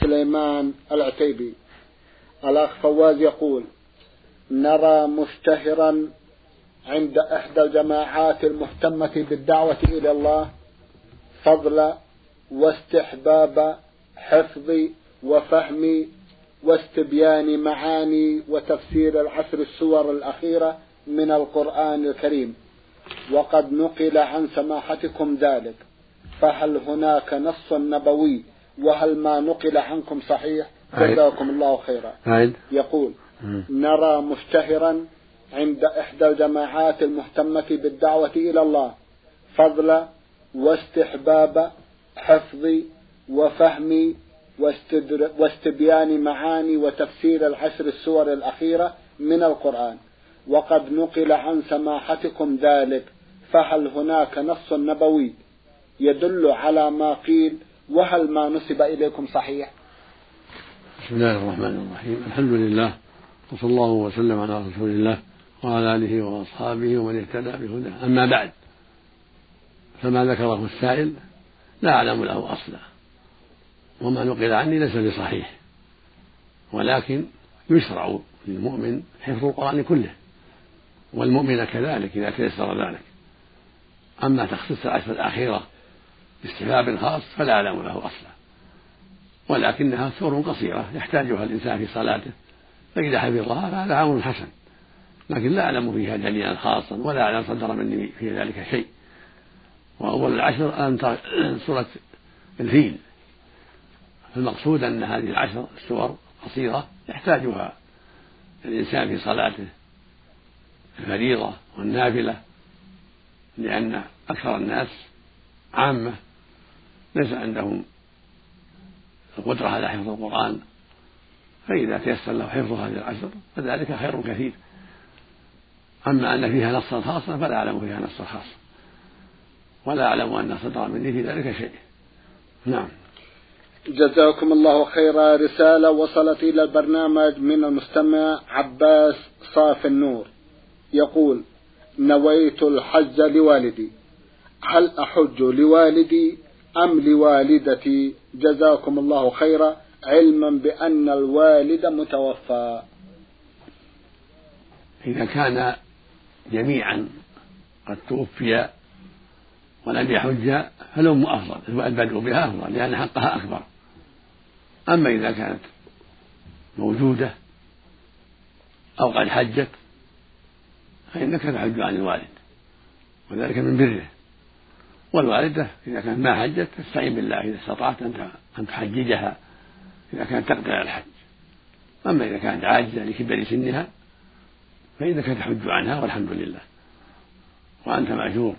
سليمان العتيبي. الأخ فواز يقول نرى مشتهرا عند إحدى الجماعات المهتمة بالدعوة إلى الله فضل واستحباب حفظ وفهم واستبيان معاني وتفسير العشر السور الأخيرة من القرآن الكريم. وقد نقل عن سماحتكم ذلك. فهل هناك نص نبوي وهل ما نقل عنكم صحيح؟ جزاكم الله خيرا. عيد. يقول نرى مشتهرا عند إحدى الجماعات المهتمة بالدعوة إلى الله فضل واستحباب حفظ وفهم واستبيان معاني وتفسير العشر السور الأخيرة من القرآن. وقد نقل عن سماحتكم ذلك فهل هناك نص نبوي يدل على ما قيل وهل ما نسب إليكم صحيح؟ بسم الله الرحمن الرحيم. الحمد لله وصلى الله وسلم على رسول الله وعلى آله وأصحابه ومن اهتدى بهداه. أما بعد فما ذكره السائل لا أعلم له أصلا وما نقل عني ليس بصحيح ولكن يشرع للمؤمن حفظ القرآن كله والمؤمن كذلك إذا تيسر ذلك. أما تخصيص العشر الأخيرة باستحباب خاص فلا أعلم له أصلا. ولكنها سور قصيرة يحتاجها الإنسان في صلاته فإذا حفظها فهذا أمر حسن. لكن لا أعلم فيها دليلا خاصا ولا أعلم صدر مني في ذلك شيء. وأول العشر أن سورة الفيل. المقصود أن هذه العشر السور قصيرة يحتاجها الإنسان في صلاته الفريضة والنافلة لأن أكثر الناس عامة ليس عندهم القدرة على حفظ القرآن فإذا تيسر له حفظ هذه العشر فذلك خير كثير. أما أن فيها نصا خاصا فلا أعلم فيها نصا خاصا ولا أعلم أن صدر مني في ذلك شيء. نعم. جزاكم الله خيرا. رسالة وصلت إلى البرنامج من المستمع عباس صاف النور. يقول نويت الحج لوالدي. هل أحج لوالدي أم لوالدتي جزاكم الله خيرا علما بأن الوالد متوفى. إذا كان جميعا قد توفي ولم يحج فالأم أفضل البدء بها أفضل لأن حقها أكبر. أما إذا كانت موجودة أو قد حجت فإنك تحج عن الوالد وذلك من بره. والوالدة إذا كانت ما حجت تستعين بالله إذا استطعت أن تحججها إذا كانت تقدر على الحج. أما إذا كانت عاجزة لكبر سنها فإنك تحج عنها والحمد لله. وأنت مأجور.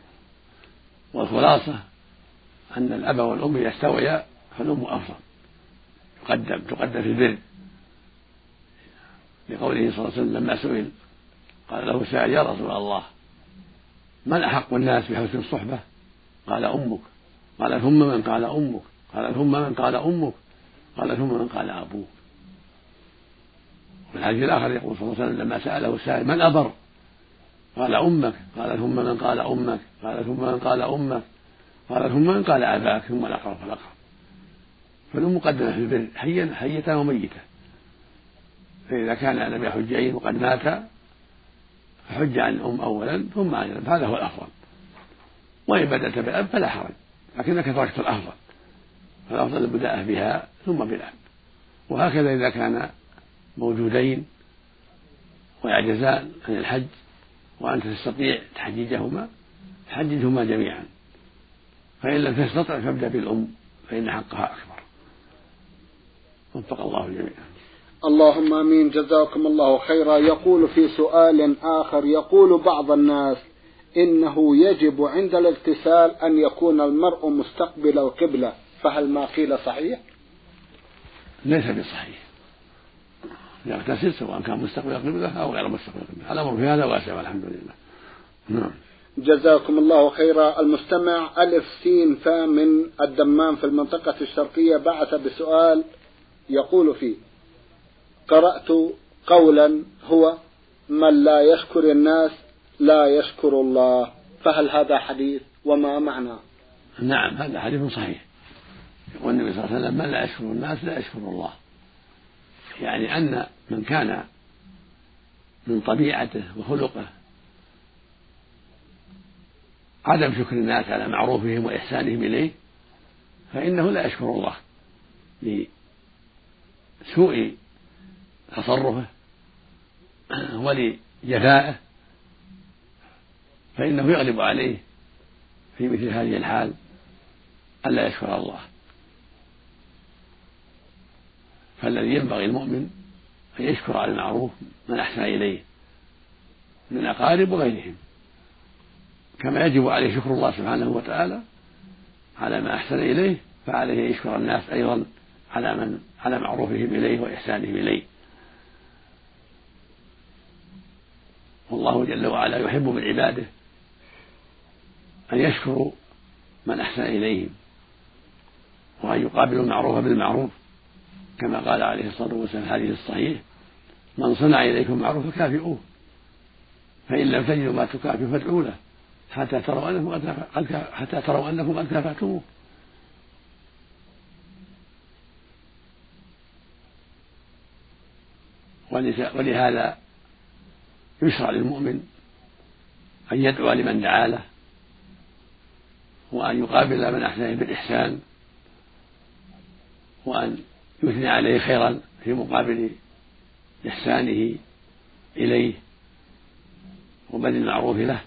والخلاصة أن الأب والأم إذا استويا فالأم أفضل. تقدم تقدم في البر. لقوله صلى الله عليه وسلم لما سئل قال له سائل يا رسول الله من أحق الناس بحسن الصحبة؟ قال أمك. قال ثم من قال أمك. قال ثم من قال أمك. قال ثم من قال أبوك. وفي الحديث الآخر يقول صلى الله عليه وسلم لما سأله السائل من أبر؟ قال أمك. قال ثم من قال أمك. قال ثم من قال أمك. قال ثم من قال أباك. ثم الأقرب فالأقرب فالأم مقدمة في البر. حيا حية وميتة. فإذا كان لم يحجين وقد مات فحج عن الأم أولا ثم عن هذا هو الأفضل. وإن بدأت بالأب فلا حرج لكنك تركت الأفضل فالأفضل البداءة بها ثم بالأب. وهكذا إذا كان موجودين ويعجزان عن الحج وأنت تستطيع تحجيجهما حججهما جميعا. فإن لم تستطع فابدأ بالأم فإن حقها أكبر. وفق الله جميعا. اللهم آمين. جزاكم الله خيرا. يقول في سؤال آخر يقول بعض الناس إنه يجب عند الاغتسال أن يكون المرء مستقبل القبلة. فهل ما قيل صحيح؟ ليس بصحيح. يغتسل سواء كان مستقبل القبلة أو غير مستقبل القبلة. الأمر في هذا واسع والحمد لله. نعم. جزاكم الله خيرا. المستمع ألف سين فا من الدمام في المنطقة الشرقية بعث بسؤال يقول فيه قرأت قولا هو من لا يشكر الناس لا يشكر الله. فهل هذا حديث وما معنى؟ نعم هذا حديث صحيح. يقول النبي صلى الله عليه وسلم من لا يشكر الناس لا يشكر الله. يعني أن من كان من طبيعته وخلقه عدم شكر الناس على معروفهم وإحسانهم إليه فإنه لا يشكر الله لسوء تصرفه ولجفائه. فإنه يغلب عليه في مثل هذه الحال ألا يشكر الله. فالذي ينبغي المؤمن أن يشكر على المعروف من أحسن إليه من الأقارب وغيرهم. كما يجب عليه شكر الله سبحانه وتعالى على ما أحسن إليه فعليه أن يشكر الناس أيضا على من على معروفهم إليه وإحسانهم إليه. والله جل وعلا يحب من عباده أن يشكروا من أحسن إليهم وأن يقابلوا المعروف بالمعروف كما قال عليه الصلاة والسلام في الحديث الصحيح من صنع إليكم معروفا كافئوه فإن لم تجدوا ما تكافئوا فادعوا له حتى تروا أنكم قد حتى تروا أنكم قد كافأتموه. ولهذا يشرع للمؤمن أن يدعو لمن دعا له وأن يقابل من أحسن بالإحسان وأن يثني عليه خيرا في مقابل إحسانه إليه وبذل المعروف له.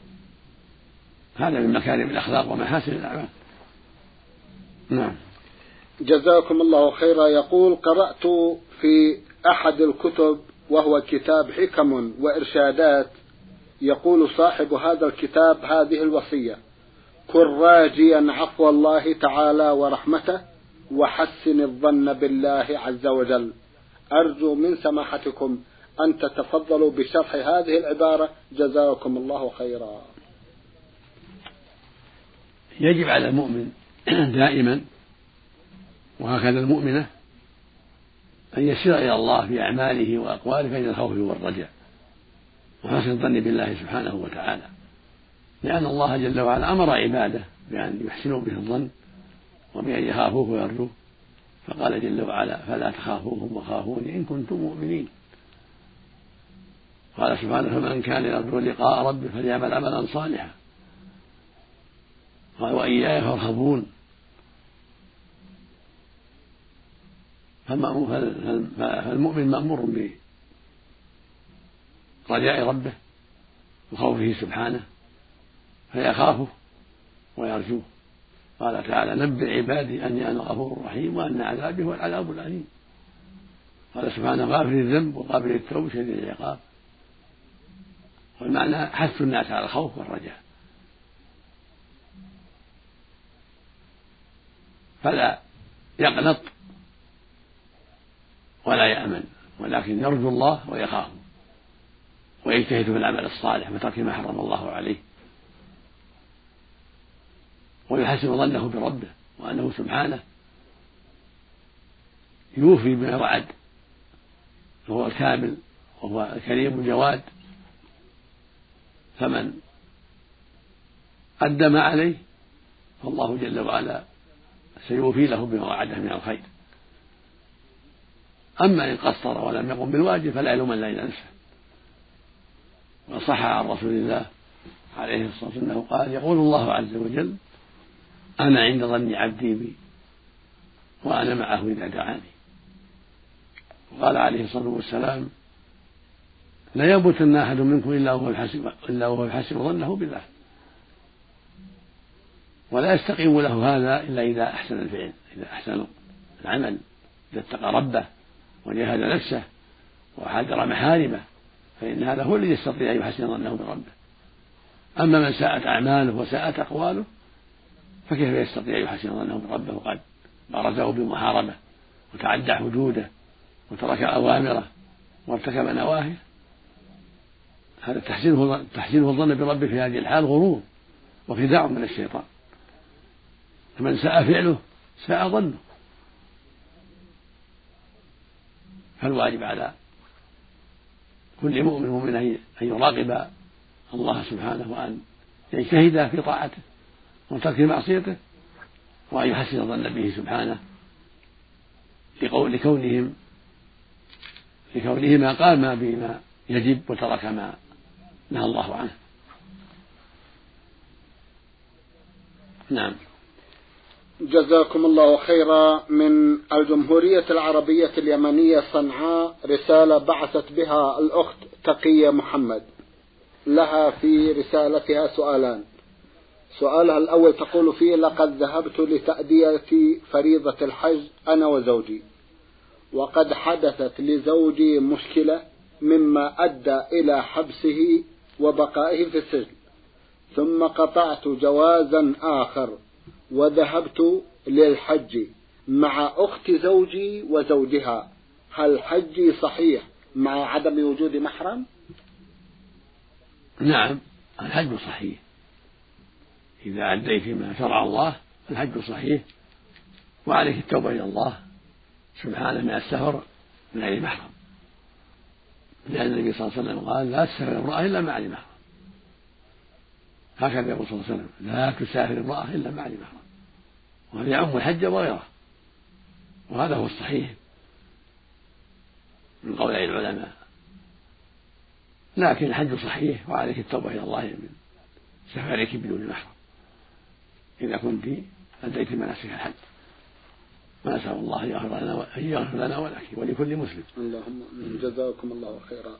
هذا من مكارم الأخلاق ومحاسن الأعمال. نعم. جزاكم الله خيرا. يقول قرأت في أحد الكتب وهو كتاب حكم وإرشادات يقول صاحب هذا الكتاب هذه الوصية كن راجيا عفو الله تعالى ورحمته وحسن الظن بالله عز وجل. أرجو من سماحتكم أن تتفضلوا بشرح هذه العبارة. جزاكم الله خيرا. يجب على المؤمن دائما وهكذا المؤمنة أن يسير إلى الله في أعماله وأقواله بين الخوف والرجاء وحسن الظن بالله سبحانه وتعالى. لأن الله جل وعلا أمر عباده بأن يحسنوا به الظن وبأن يخافوه ويرجوه فقال جل وعلا فلا تخافوهم وخافوني إن كنتم مؤمنين. قال سبحانه فمن كان يرجو لقاء ربه فليعمل عملا صالحا. قال وإياي فارهبون. فالمؤمن مأمور برجاء ربه وخوفه سبحانه. فيخافه ويرجوه. قال تعالى نبئ عبادي أني أنا الغفور الرحيم وأن عذابي هو العذاب الأليم. قال سبحانه غافر الذنب وقابل التوب شديد العقاب. والمعنى حث الناس على الخوف والرجاء. فلا يقنط ولا يأمن ولكن يرجو الله ويخاف. ويجتهد في العمل الصالح وترك ما حرم الله عليه. ويحسن ظنه بربه وأنه سبحانه يوفي بما وعد وهو الكامل وهو الكريم الجواد. فمن أدى ما عليه فالله جل وعلا سيوفي له بما وعده من الخير. أما إن قصر ولم يقم بالواجب فلا يلوم إلا نفسه. وصح عن رسول الله عليه الصلاة والسلام أنه قال يقول الله عز وجل أنا عند ظن عبدي بي وأنا معه إذا دعاني. وقال عليه الصلاة والسلام لا يموتن أحد منكم إلا وهو يحسب إلا وهو يحسب ظنه بالله. ولا يستقيم له هذا إلا إذا أحسن الفعل إذا أحسن العمل إذا اتقى ربه وجاهد نفسه وحذر محارمه فإن هذا هو الذي يستطيع أن يحسن ظنه بربه. أما من ساءت أعماله وساءت أقواله فكيف يستطيع يحسن ظنه بربه وقد بارزه بمحاربة وتعدى حدوده وترك أوامره وارتكب نواهيه؟ هذا تحسينه تحسينه الظن بربه في هذه الحال غرور وخداع من الشيطان. فمن ساء فعله ساء ظنه. فالواجب على كل مؤمن مؤمن أن يراقب الله سبحانه وأن يجتهد في طاعته. وترك معصيته وأن يحسن الظن به سبحانه لكونهم لكونهما قاما بما يجب وترك ما نهى الله عنه. نعم. جزاكم الله خيرا من الجمهورية العربية اليمنية صنعاء رسالة بعثت بها الأخت تقية محمد. لها في رسالتها سؤالان. سؤالها الأول تقول فيه لقد ذهبت لتأدية فريضة الحج أنا وزوجي وقد حدثت لزوجي مشكلة مما أدى إلى حبسه وبقائه في السجن ثم قطعت جوازا آخر وذهبت للحج مع أخت زوجي وزوجها. هل حجي صحيح مع عدم وجود محرم؟ نعم الحج صحيح. إذا أديت ما شرع الله الحج صحيح وعليك التوبة إلى الله. سبحانه من السفر من غير محرم. لأن النبي صلى الله عليه وسلم قال لا تسافر امرأة إلا مع محرم. هكذا يقول صلى الله عليه وسلم لا تسافر امرأة إلا مع محرم. وهذا يعم الحج وغيره. وهذا هو الصحيح. من قول العلماء. لكن الحج صحيح وعليك التوبة إلى الله من سفرك بدون محرم. إذا كنت أديت مناسك الحج ونسأل الله أن يغفر لنا أن يغفر لنا ولك ولكل مسلم. اللهم جزاكم الله خيرا.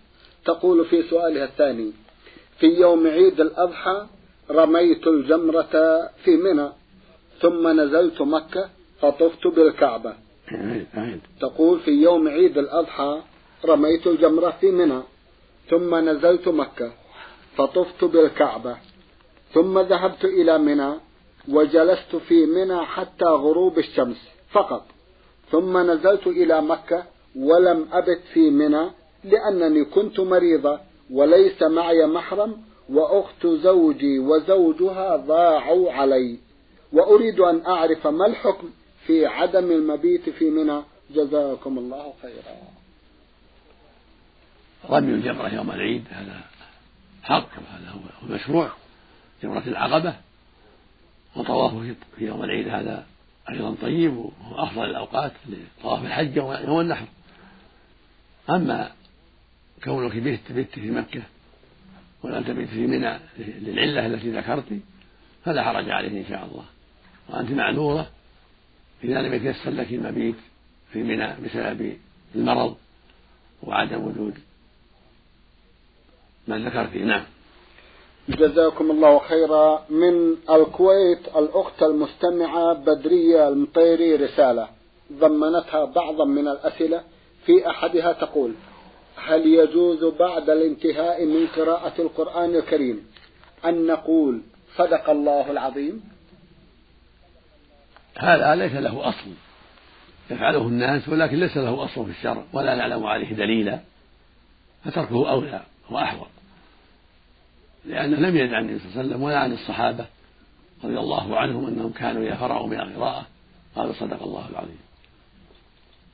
تقول في سؤالها الثاني: في يوم عيد الأضحى رميت الجمرة في منى ثم نزلت مكة فطفت بالكعبة. تقول في يوم عيد الأضحى رميت الجمرة في منى ثم نزلت مكة فطفت بالكعبة ثم ذهبت إلى منى وجلست في منى حتى غروب الشمس فقط. ثم نزلت إلى مكة ولم أبت في منى لأنني كنت مريضة وليس معي محرم وأخت زوجي وزوجها ضاعوا علي. وأريد أن أعرف ما الحكم في عدم المبيت في منى. جزاكم الله خيرا. رمي الجمرة يوم العيد هذا حق وهذا هو المشروع جمرة العقبة. وطوافه في يوم العيد هذا أيضا طيب وهو أفضل الأوقات لطواف الحج يوم النحر. أما كونك بيت بيت في مكة ولا تبيت في منى للعلة التي ذكرت فلا حرج عليه إن شاء الله. وأنت معذورة إذا لم يتيسر لك المبيت في منى بسبب المرض وعدم وجود ما ذكرت. نعم. جزاكم الله خيرا من الكويت الأخت المستمعة بدرية المطيري رسالة. ضمنتها بعضا من الأسئلة. في أحدها تقول هل يجوز بعد الانتهاء من قراءة القرآن الكريم أن نقول صدق الله العظيم؟ هذا ليس له أصل. يفعله الناس ولكن ليس له أصل في الشرع ولا نعلم عليه دليلا فتركه أولى وأحوط. لأنه لم يرد عن النبي صلى الله عليه وسلم ولا عن الصحابة رضي الله عنهم أنهم كانوا إذا فرغوا من القراءة قالوا صدق الله العظيم.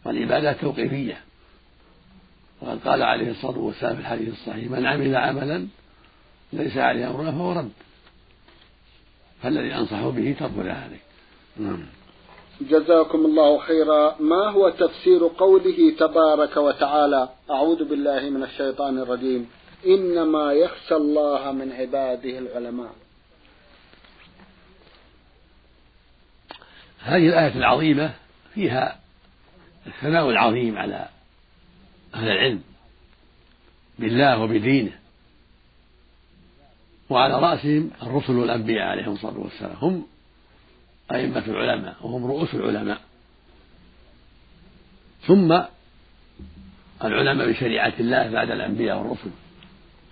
والعبادات توقيفية. وقد قال عليه الصلاة والسلام في الحديث الصحيح من عمل عملا ليس عليه أمرنا فهو رد. فالذي أنصح به ترك ذلك. نعم. جزاكم الله خيرا. ما هو تفسير قوله تبارك وتعالى؟ أعوذ بالله من الشيطان الرجيم. إنما يخشى الله من عباده العلماء. هذه الآية العظيمة فيها الثناء العظيم على أهل العلم بالله وبدينه وعلى رأسهم الرسل والأنبياء عليهم الصلاة والسلام. هم أئمة العلماء وهم رؤوس العلماء. ثم العلماء بشريعة الله بعد الأنبياء والرسل.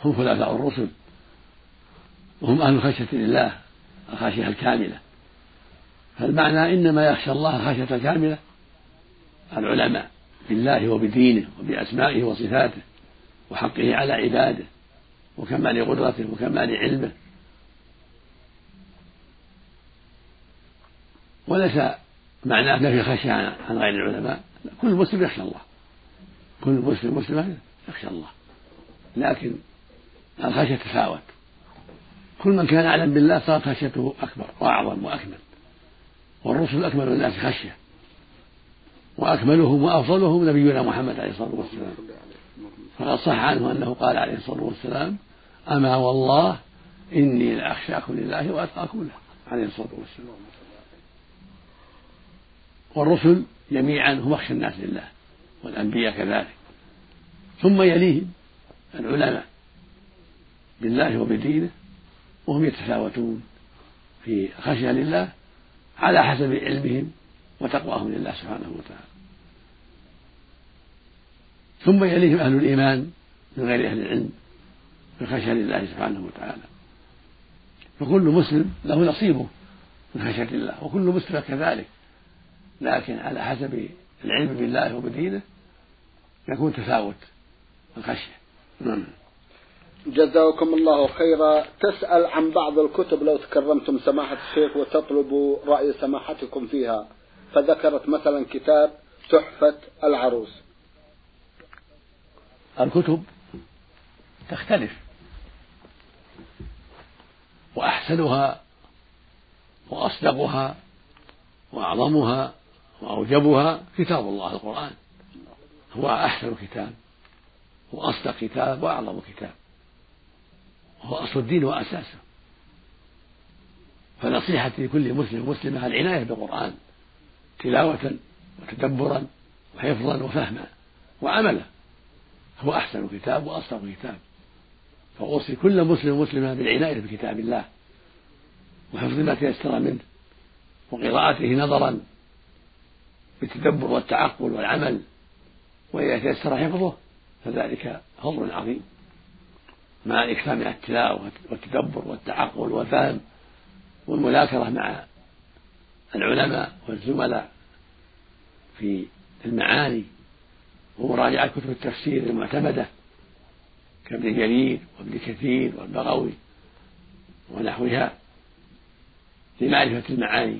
هم خلفاء الرسل وهم أهل الخشية لله الخشية الكاملة. فالمعنى إنما يخشى الله خشية كاملة العلماء بالله وبدينه وبأسمائه وصفاته وحقه على عباده وكمال قدرته وكمال علمه. وليس معناه نفي خشية عن غير العلماء. كل مسلم يخشى الله. كل مسلم مسلمة يخشى الله. لكن الخشية تفاوت. كل من كان أعلم بالله صارت خشيته أكبر وأعظم وأكمل. والرسل أكمل الناس خشية. وأكملهم وأفضلهم نبينا محمد عليه الصلاة والسلام. فقد صح عنه أنه قال عليه الصلاة والسلام أما والله إني لأخشاكم لله وأتقاكم له عليه الصلاة والسلام. والرسل جميعا هم أخشى الناس لله والأنبياء كذلك. ثم يليهم العلماء. بالله وبدينه وهم يتفاوتون في خشية لله على حسب علمهم وتقواهم لله سبحانه وتعالى. ثم يليهم أهل الإيمان من غير أهل العلم في الخشية لله سبحانه وتعالى. فكل مسلم له نصيبه من خشية الله وكل مسلم كذلك. لكن على حسب العلم بالله وبدينه يكون تفاوت الخشية. نعم. جزاكم الله خيرا. تسأل عن بعض الكتب لو تكرمتم سماحة الشيخ وتطلب رأي سماحتكم فيها. فذكرت مثلا كتاب تحفة العروس. الكتب تختلف. وأحسنها وأصدقها وأعظمها وأوجبها كتاب الله القرآن. هو أحسن كتاب وأصدق كتاب وأعظم كتاب. وهو أصل الدين وأساسه فنصيحتي لكل مسلم مسلمة العناية بالقرآن تلاوة وتدبرا وحفظا وفهما وعملا. هو أحسن كتاب وأصدق كتاب. فأوصي كل مسلم مسلمة بالعناية بكتاب الله وحفظ ما تيسر منه وقراءته نظرا بالتدبر والتعقل والعمل وإذا تيسر حفظه فذلك فضل عظيم. مع الإكثار من التلاوة والتدبر والتعقل والفهم والمذاكرة مع العلماء والزملاء في المعاني ومراجعة كتب التفسير المعتمدة كابن جرير وابن كثير والبغوي ونحوها لمعرفة المعاني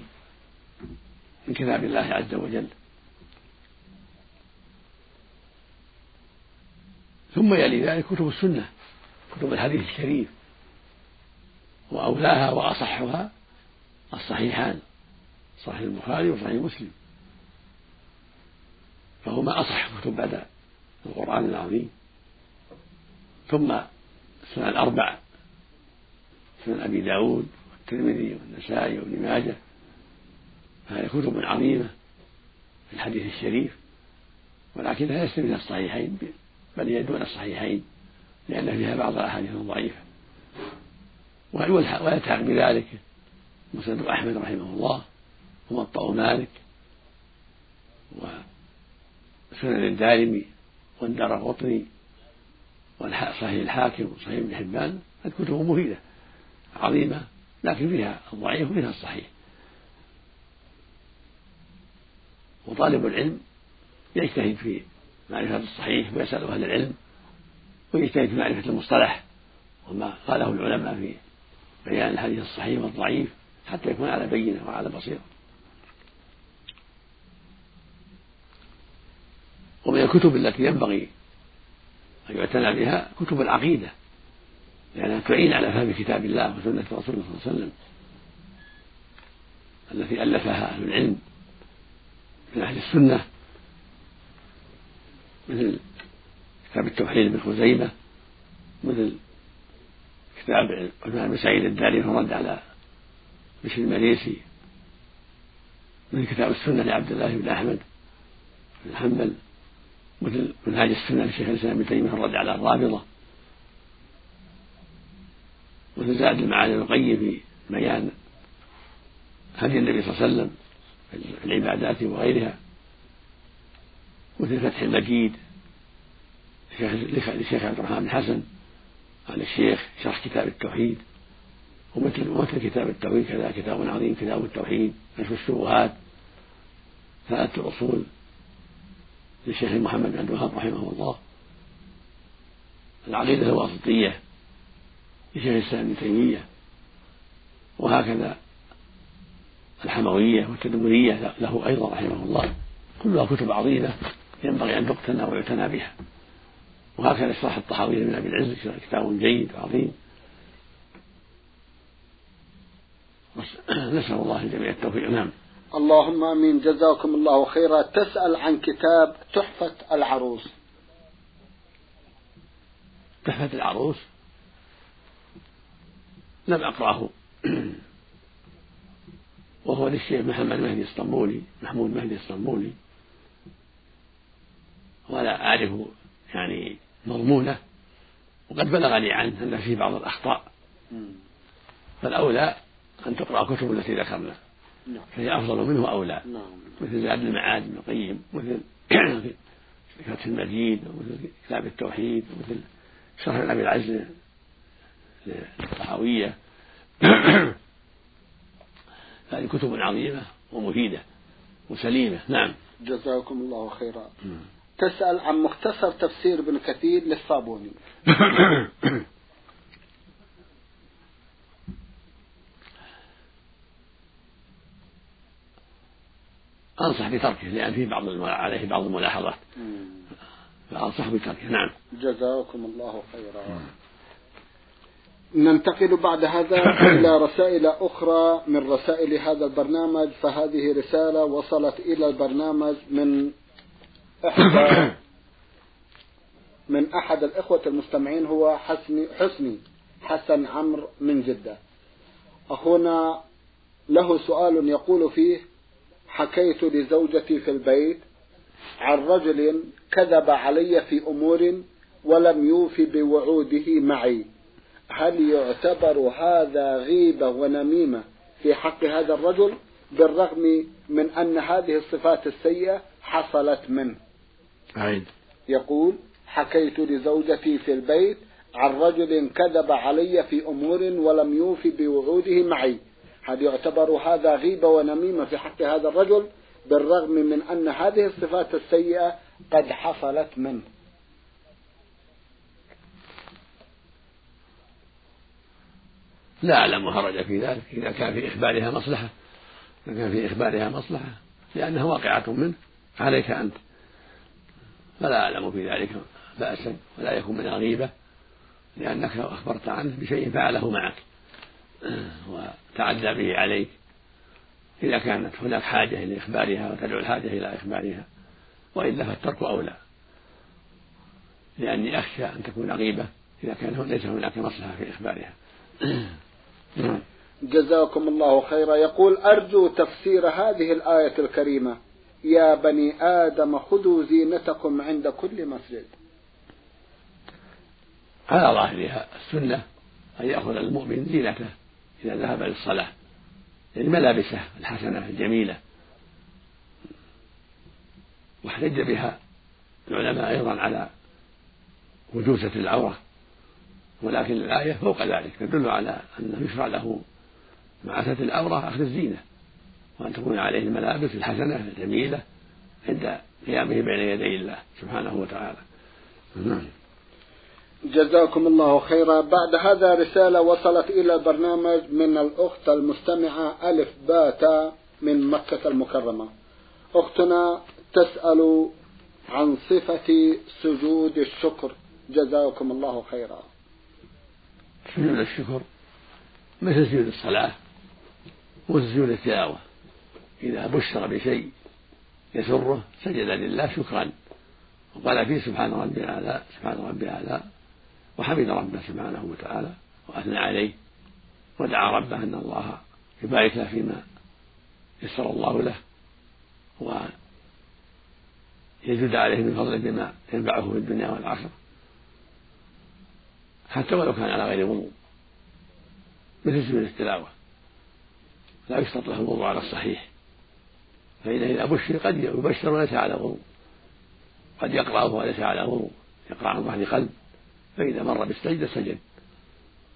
من كتاب الله عز وجل. ثم يلي ذلك كتب السنة. كتب الحديث الشريف وأولاها وأصحها الصحيحان صحيح البخاري وصحيح مسلم. فهما أصح كتب بعد القرآن العظيم. ثم السنن الأربع سنن أبي داود والترمذي والنسائي وابن ماجه. فهذه كتب عظيمة في الحديث الشريف ولكنها ليست من الصحيحين بل هي دون الصحيحين. لأن فيها بعض الأحاديث الضعيفة. ويلتحق بذلك. مسند أحمد رحمه الله ومطأ مالك وسنن الدارمي والدار قطني وصحيح الحاكم وصحيح ابن حبان هذه كتب مفيدة عظيمة لكن فيها الضعيف وفيها الصحيح. وطالب العلم يجتهد في معرفة الصحيح ويسأل أهل العلم ويجتهد في معرفة المصطلح وما قاله العلماء في بيان الحديث الصحيح والضعيف حتى يكون على بينة وعلى بصيرة. ومن الكتب التي ينبغي أن يعتنى بها كتب العقيدة لأنها تعين على فهم كتاب الله وسنة رسوله صلى الله عليه وسلم التي ألفها أهل العلم من أهل السنة مثل كتاب التوحيد بن خزيمة مثل كتاب عثمان بن سعيد الداري في الرد على بشر المريسي مثل كتاب السنة لعبد الله بن أحمد بن حنبل مثل منهاج السنة لشيخ الإسلام ابن تيمية الرد على الرافضة. مثل زاد المعاني القيم في بيان هدي النبي صلى الله عليه وسلم في العبادات وغيرها. مثل فتح المجيد. للشيخ عبد الرحمن بن حسن عن الشيخ شرح كتاب التوحيد ومثل مثل كتاب التوحيد كذا كتاب عظيم كتاب التوحيد كشف الشبهات. ثلاثة الأصول للشيخ محمد بن عبد الوهاب رحمه الله. العقيدة الواسطية لشيخ الإسلام ابن تيمية. وهكذا الحموية والتدمرية له أيضا رحمه الله. كلها كتب عظيمة ينبغي أن تقتنى ويعتنى بها. وهكذا اشرح الطحاوي من أبي العز كتاب جيد وعظيم نسأل الله الجميع التوفيق. نعم. اللهم آمين. جزاكم الله خيرا. تسأل عن كتاب تحفة العروس. تحفة العروس؟ لم أقرأه. وهو للشيخ محمد مهدي الاسطنبولي محمود مهدي الاسطنبولي ولا أعرف يعني مضمونة وقد بلغني عنه أن فيه بعض الأخطاء. فالأولى أن تقرأ كتب التي ذكرنا. نعم. فهي أفضل منه أولى نعم. مثل زاد المعاد ابن القيم مثل فتح المجيد ومثل كتاب التوحيد ومثل شرح أبي العز للطحاوية. هذه كتب عظيمة ومفيدة وسليمة. نعم. جزاكم الله خيرا. تسأل عن مختصر تفسير ابن كثير للصابوني. أنصح بتركه لأن فيه بعض عليه بعض الملاحظات. فأنصح بتركه نعم. جزاكم الله خيرا. ننتقل بعد هذا إلى رسائل أخرى من رسائل هذا البرنامج فهذه رسالة وصلت إلى البرنامج من إحدى من أحد الإخوة المستمعين هو حسني حسني حسن عمرو من جدة. أخونا له سؤال يقول فيه حكيت لزوجتي في البيت عن رجل كذب علي في أمور ولم يوف بوعوده معي. هل يعتبر هذا غيبة ونميمة في حق هذا الرجل بالرغم من أن هذه الصفات السيئة حصلت منه؟ عيد. يقول حكيت لزوجتي في البيت عن رجل كذب علي في أمور ولم يوف بوعوده معي. هل يعتبر هذا غيبة ونميمة في حق هذا الرجل؟ بالرغم من أن هذه الصفات السيئة قد حصلت منه. لا أعلم حرج في ذلك. إذا كان في إخبارها مصلحة. إذا كان في إخبارها مصلحة. لأنها واقعة منه. عليك أنت. فلا أعلم في ذلك بأسا ولا يكون من الغيبة لأنك أخبرت عنه بشيء فعله معك. وتعدى به عليك. إذا كانت هناك حاجة إلى إخبارها وتدعو الحاجة إلى إخبارها وإلا فالترك أولى. لأني أخشى أن تكون غيبة إذا كان ليس هناك مصلحة في إخبارها. جزاكم الله خيرا. يقول أرجو تفسير هذه الآية الكريمة. يا بني آدم خذوا زينتكم عند كل مسجد. على ظاهرها السنة أن يأخذ المؤمن زينته إذا ذهب للصلاة يعني ملابسه الحسنة الجميلة. واحتج بها العلماء أيضا على وجوزة العورة ولكن الآية فوق ذلك تدل على أنه يشرع له مع العورة أخذ الزينة. وأن تكون عليه الملابس الحسنة الجميلة عند قيامه بين يدي الله سبحانه وتعالى. نعم. جزاكم الله خيرا. بعد هذا رسالة وصلت إلى البرنامج من الأخت المستمعة ألف باتا من مكة المكرمة. أختنا تسأل عن صفة سجود الشكر. جزاكم الله خيرا. سجود الشكر مثل سجود الصلاة وسجود التلاوة. إذا بشر بشيء يسره سجد لله شكرا. وقال فيه سبحان ربي الأعلى سبحان ربي الأعلى. وحمد ربه سبحانه وتعالى. وأثنى عليه. ودعا ربه أن الله يبارك له فيما يسر الله له. ويزد عليه من فضله بما ينفعه في الدنيا والآخرة. حتى ولو كان على غير وضوء مثل سجود التلاوة. لا يشترط له الوضوء على الصحيح. فإنه إذا بشر قد يبشر وليس على وضوء قد يقرأه وليس على وضوء يقرأ عن ظهر قلب. فإذا مر بالسجدة سجد.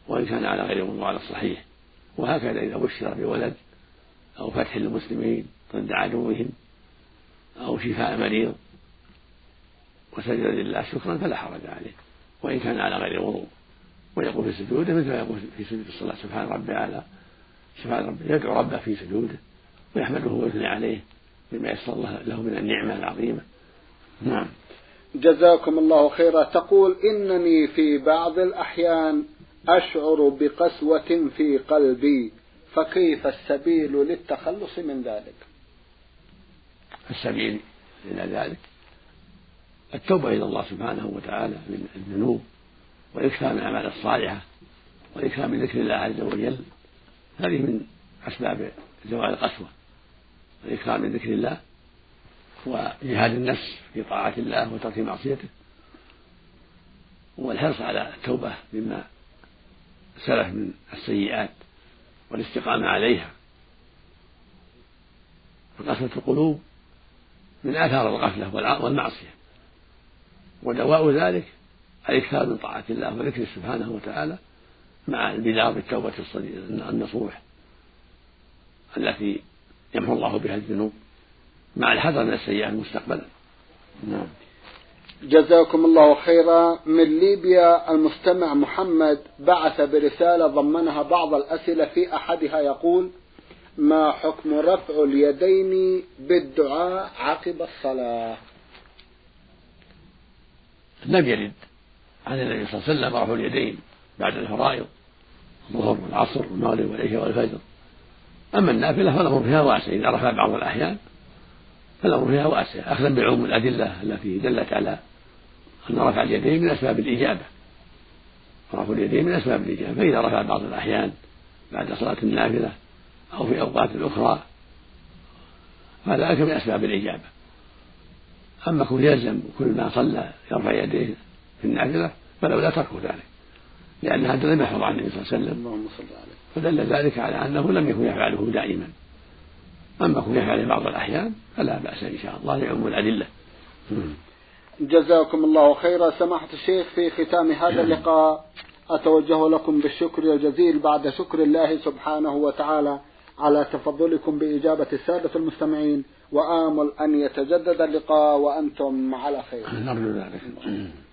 وإن كان على غير وضوء على الصحيح وهكذا إذا بشر بولد أو فتح للمسلمين ضد عدوهم أو شفاء مريض وسجد لله شكرا فلا حرج عليه. وإن كان على غير وضوء. ويقول في سجوده مثل ما يقول في سجود الصلاة. سبحان ربي على سبحان ربي يدعو ربه في سجوده. ويحمده ويثني عليه بما يسر له من النعمة العظيمة. نعم. جزاكم الله خيرا. تقول إنني في بعض الأحيان أشعر بقسوة في قلبي فكيف السبيل للتخلص من ذلك؟ السبيل إلى ذلك التوبة إلى الله سبحانه وتعالى من الذنوب والإكثار من الأعمال الصالحة والإكثار من ذكر الله عز وجل. هذه من أسباب زوال القسوة. الإكثار من ذكر الله وجهاد النفس في طاعة الله وترك معصيته والحرص على التوبة مما سلف من السيئات والاستقامة عليها. فقسوة القلوب من آثار الغفلة والمعصية. ودواء ذلك الإكثار من طاعة الله وذكره سبحانه وتعالى مع البدار بالتوبة النصوح التي يمحو الله بها الذنوب. مع الحذر من السيئات مستقبلا نعم. جزاكم الله خيرا. من ليبيا المستمع محمد بعث برسالة ضمنها بعض الأسئلة في أحدها يقول ما حكم رفع اليدين بالدعاء عقب الصلاة؟ لم يرد. عن النبي صلى الله عليه وسلم رفع اليدين بعد الفرائض الظهر والعصر والمغرب والعشاء والفجر. أما النافلة فالأمر فيها واسع إذا رفع بعض الأحيان فالأمر فيها واسع أخذا بعموم الأدلة التي دلت على أن رفع اليدين من أسباب الإجابة. رفع اليدين من أسباب الإجابة فإذا رفع بعض الأحيان بعد صلاة النافلة أو في أوقات أخرى فذلك من أسباب الإجابة. أما كون يلزم كل ما صلى يرفع يديه في النافلة فلولا ترك ذلك. لأن هذا لم يحفظ عن النبي صلى الله عليه وسلم. اللهم صل عليه. فدل ذلك على أنه لم يكن يفعله دائما. أما كن يفعله بعض الأحيان فلا بأس إن شاء الله لعموم الأدلة. جزاكم الله خيرا. سماحة الشيخ في ختام هذا اللقاء أتوجه لكم بالشكر الجزيل بعد شكر الله سبحانه وتعالى على تفضلكم بإجابة السادة المستمعين. وآمل أن يتجدد اللقاء وأنتم على خير. نرجو ذلك.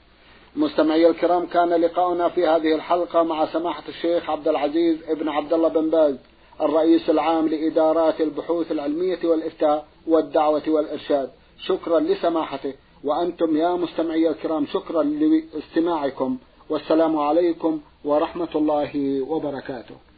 مستمعي الكرام كان لقاؤنا في هذه الحلقة مع سماحة الشيخ عبد العزيز ابن عبد الله بن باز الرئيس العام لإدارات البحوث العلمية والإفتاء والدعوة والإرشاد. شكرا لسماحته. وأنتم يا مستمعي الكرام شكرا لاستماعكم. والسلام عليكم ورحمة الله وبركاته.